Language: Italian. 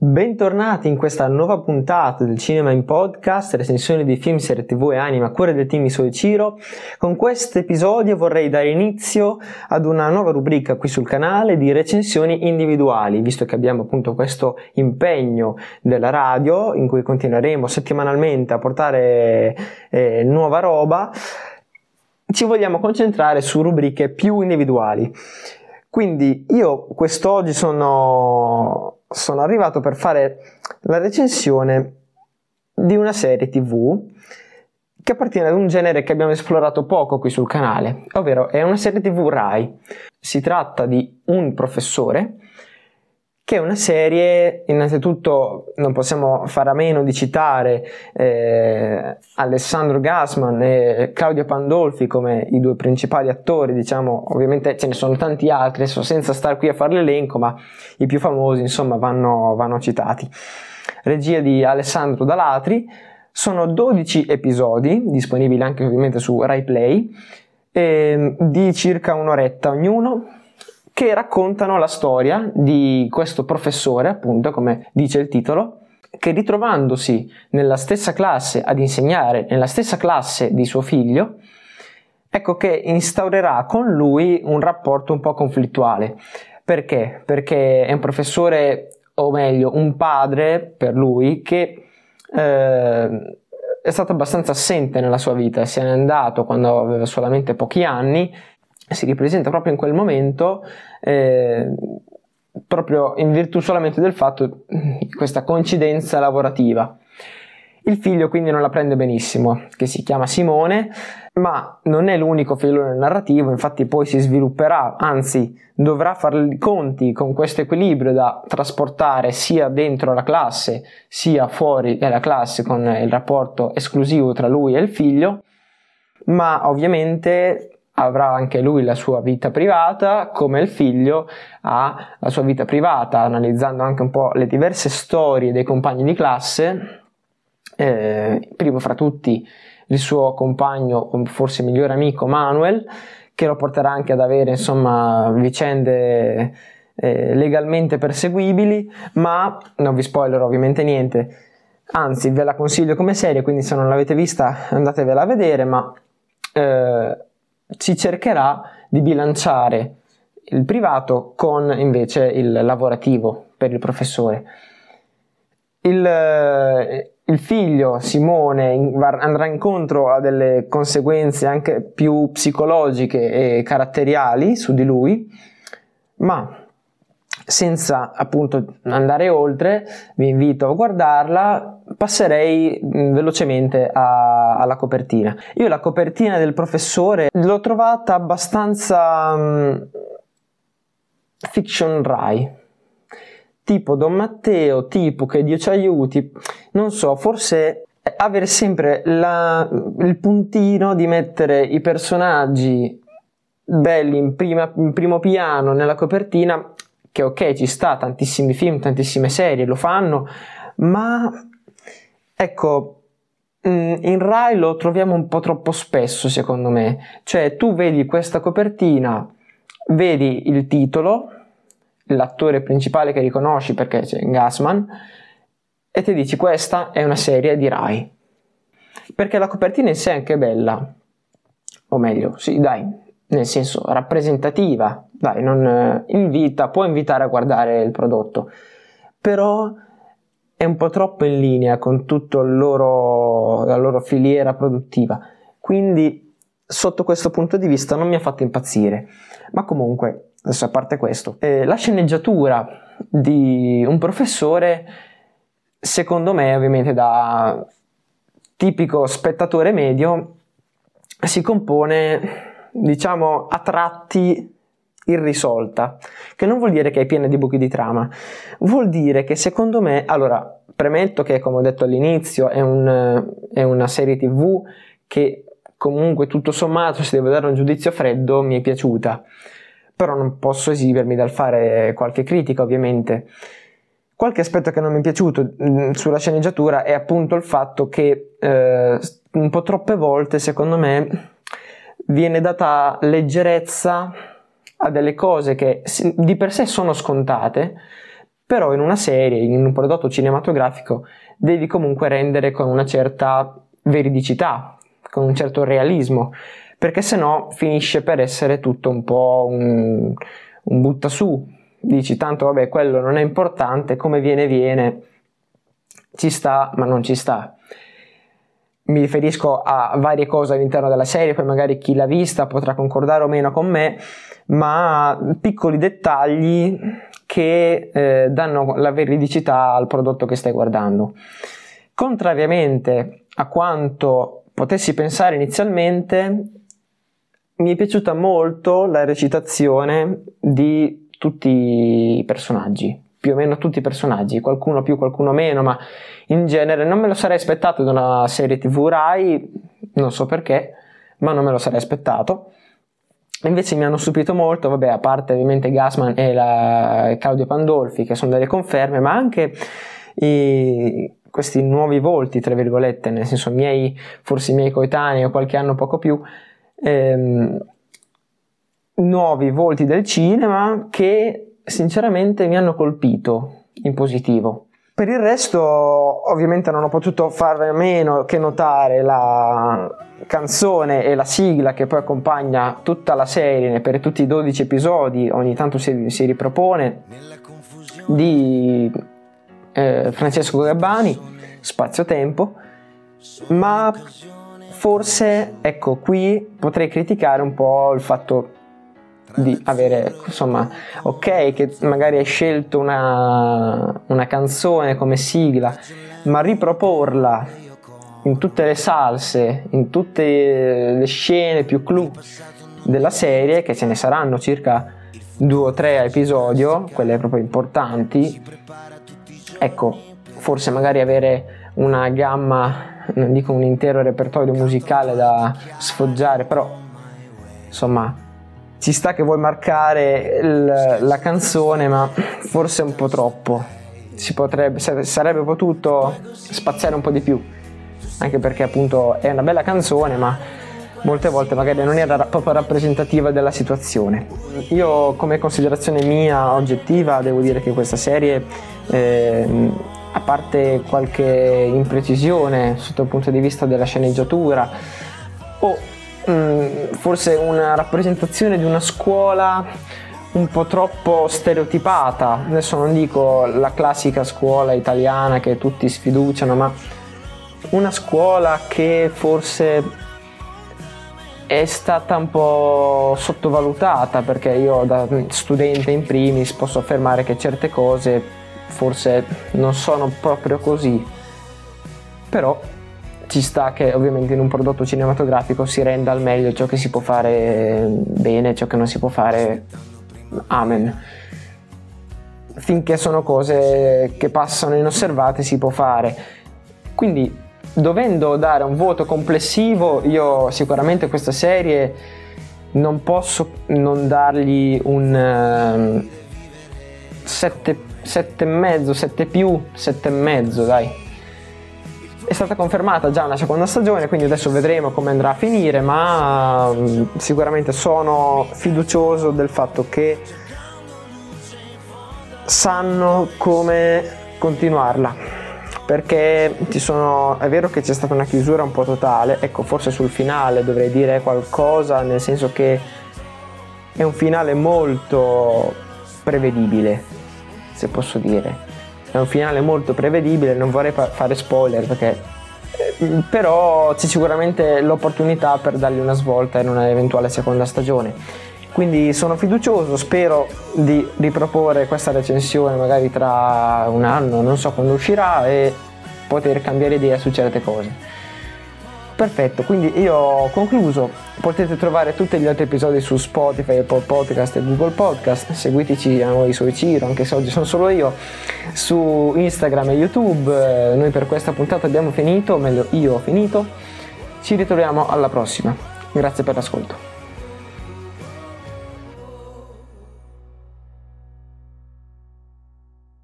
Bentornati in questa nuova puntata del Cinema in Podcast, recensioni di film, serie tv e anime a cuore del team Iso Ciro. Con questo episodio vorrei dare inizio ad una nuova rubrica qui sul canale di recensioni individuali, visto che abbiamo appunto questo impegno della radio in cui continueremo settimanalmente a portare eh, nuova roba, ci vogliamo concentrare su rubriche più individuali. Quindi io quest'oggi sono sono arrivato per fare la recensione di una serie tv che appartiene ad un genere che abbiamo esplorato poco qui sul canale, ovvero è una serie tv Rai. Si tratta di un professore che è una serie, innanzitutto non possiamo fare a meno di citare eh, Alessandro Gassman e Claudio Pandolfi come i due principali attori, diciamo, ovviamente ce ne sono tanti altri, adesso senza stare qui a fare l'elenco, ma i più famosi insomma vanno, vanno citati. Regia di Alessandro Dalatri, sono 12 episodi, disponibili anche ovviamente su Rai Play, eh, di circa un'oretta ognuno, che raccontano la storia di questo professore, appunto, come dice il titolo, che ritrovandosi nella stessa classe ad insegnare, nella stessa classe di suo figlio, ecco che instaurerà con lui un rapporto un po' conflittuale. Perché? Perché è un professore, o meglio, un padre per lui che eh, è stato abbastanza assente nella sua vita, se n'è andato quando aveva solamente pochi anni si ripresenta proprio in quel momento eh, proprio in virtù solamente del fatto di questa coincidenza lavorativa. Il figlio quindi non la prende benissimo, che si chiama Simone, ma non è l'unico filone narrativo, infatti poi si svilupperà, anzi dovrà fare i conti con questo equilibrio da trasportare sia dentro la classe sia fuori dalla classe con il rapporto esclusivo tra lui e il figlio, ma ovviamente avrà anche lui la sua vita privata, come il figlio ha la sua vita privata, analizzando anche un po' le diverse storie dei compagni di classe, eh, primo fra tutti il suo compagno, forse migliore amico Manuel, che lo porterà anche ad avere insomma vicende eh, legalmente perseguibili, ma non vi spoilerò ovviamente niente, anzi ve la consiglio come serie, quindi se non l'avete vista andatevela a vedere, ma eh, si cercherà di bilanciare il privato con invece il lavorativo per il professore. Il, eh, il figlio Simone andrà incontro a delle conseguenze anche più psicologiche e caratteriali su di lui, ma senza appunto andare oltre, vi invito a guardarla, passerei mm, velocemente a, alla copertina. Io la copertina del professore l'ho trovata abbastanza um, fiction Rai, tipo Don Matteo, tipo che Dio ci aiuti, non so, forse avere sempre la, il puntino di mettere i personaggi belli in, prima, in primo piano nella copertina che ok, ci sta, tantissimi film, tantissime serie lo fanno, ma ecco, mm, in Rai lo troviamo un po' troppo spesso secondo me, cioè tu vedi questa copertina, vedi il titolo, l'attore principale che riconosci perché c'è Gassman, e ti dici questa è una serie di Rai. Perché la copertina in sé è anche bella, o meglio, sì dai, nel senso rappresentativa, dai, non eh, invita, può invitare a guardare il prodotto, però è un po' troppo in linea con tutta la loro filiera produttiva. Quindi, sotto questo punto di vista, non mi ha fatto impazzire. Ma comunque, adesso a parte questo, eh, la sceneggiatura di un professore, secondo me, ovviamente da tipico spettatore medio, si compone diciamo, a tratti irrisolta, che non vuol dire che è piena di buchi di trama, vuol dire che secondo me, allora, premetto che come ho detto all'inizio è, un, è una serie tv che comunque tutto sommato, se devo dare un giudizio freddo, mi è piaciuta, però non posso esibermi dal fare qualche critica ovviamente. Qualche aspetto che non mi è piaciuto mh, mm, sulla sceneggiatura è appunto il fatto che eh, un po' troppe volte, secondo me, viene data leggerezza a delle cose che di per sé sono scontate, però in una serie, in un prodotto cinematografico, devi comunque rendere con una certa veridicità, con un certo realismo, perché se no finisce per essere tutto un po' un, un butta su. Dici tanto vabbè, quello non è importante, come viene viene, ci sta, ma non ci sta. Mi riferisco a varie cose all'interno della serie, poi magari chi l'ha vista potrà concordare o meno con me, ma piccoli dettagli che eh, danno la veridicità al prodotto che stai guardando. Contrariamente a quanto potessi pensare inizialmente, mi è piaciuta molto la recitazione di tutti i personaggi, più o meno tutti i personaggi, qualcuno più, qualcuno meno, ma in genere non me lo sarei aspettato da una serie TV Rai, non so perché, ma non me lo sarei aspettato. Invece mi hanno stupito molto, vabbè, a parte ovviamente Gassman e la Claudio Pandolfi, che sono delle conferme, ma anche i, questi nuovi volti, tra virgolette, nel senso miei, forse i miei coetanei o qualche anno poco più, ehm, nuovi volti del cinema che sinceramente mi hanno colpito in positivo. Per il resto, ovviamente, non ho potuto fare a meno che notare la canzone e la sigla che poi accompagna tutta la serie per tutti i 12 episodi, ogni tanto si, si ripropone, di eh, Francesco Gabbani, Spazio-Tempo, ma forse, ecco, qui potrei criticare un po' il fatto di avere, insomma, ok, che magari hai scelto una, una canzone come sigla, ma riproporla in tutte le salse, in tutte le scene più clou della serie, che ce ne saranno circa due o tre a episodio, quelle proprio importanti, ecco, forse magari avere una gamma non dico un intero repertorio musicale da sfoggiare, però insomma ci sta che vuoi marcare il, la canzone, ma forse un po' troppo. Si potrebbe, sarebbe potuto spaziare un po' di più, anche perché appunto è una bella canzone, ma molte volte magari non era proprio rappresentativa della situazione. Io come considerazione mia oggettiva devo dire che questa serie eh, a parte qualche imprecisione sotto il punto di vista della sceneggiatura o mm, forse una rappresentazione di una scuola un po' troppo stereotipata, adesso non dico la classica scuola italiana che tutti sfiduciano, ma una scuola che forse è stata un po' sottovalutata perché io da studente in primis posso affermare che certe cose forse non sono proprio così, però ci sta che ovviamente in un prodotto cinematografico si renda al meglio ciò che si può fare bene, ciò che non si può fare amen. Finché sono cose che passano inosservate si può fare. Quindi dovendo dare un voto complessivo, io sicuramente questa serie non posso non dargli un uh, 7 7,5, 7 più, 7,5 dai. È stata confermata già una seconda stagione, quindi adesso vedremo come andrà a finire, ma mm, sicuramente sono fiducioso del fatto che sanno come continuarla. Perché sono, è vero che c'è stata una chiusura un po' totale, ecco, forse sul finale dovrei dire qualcosa, nel senso che è un finale molto prevedibile se posso dire. È un finale molto prevedibile, non vorrei pa- fare spoiler perché eh, però c'è sicuramente l'opportunità per dargli una svolta in una eventuale seconda stagione. Quindi sono fiducioso, spero di riproporre questa recensione magari tra un anno, non so quando uscirà e poter cambiare idea su certe cose. Perfetto, quindi io ho concluso, potete trovare tutti gli altri episodi su Spotify, Apple Podcast e Google Podcast, seguiteci a noi su Ciro, anche se oggi sono solo io, su Instagram e YouTube, noi per questa puntata abbiamo finito, o meglio io ho finito, ci ritroviamo alla prossima, grazie per l'ascolto.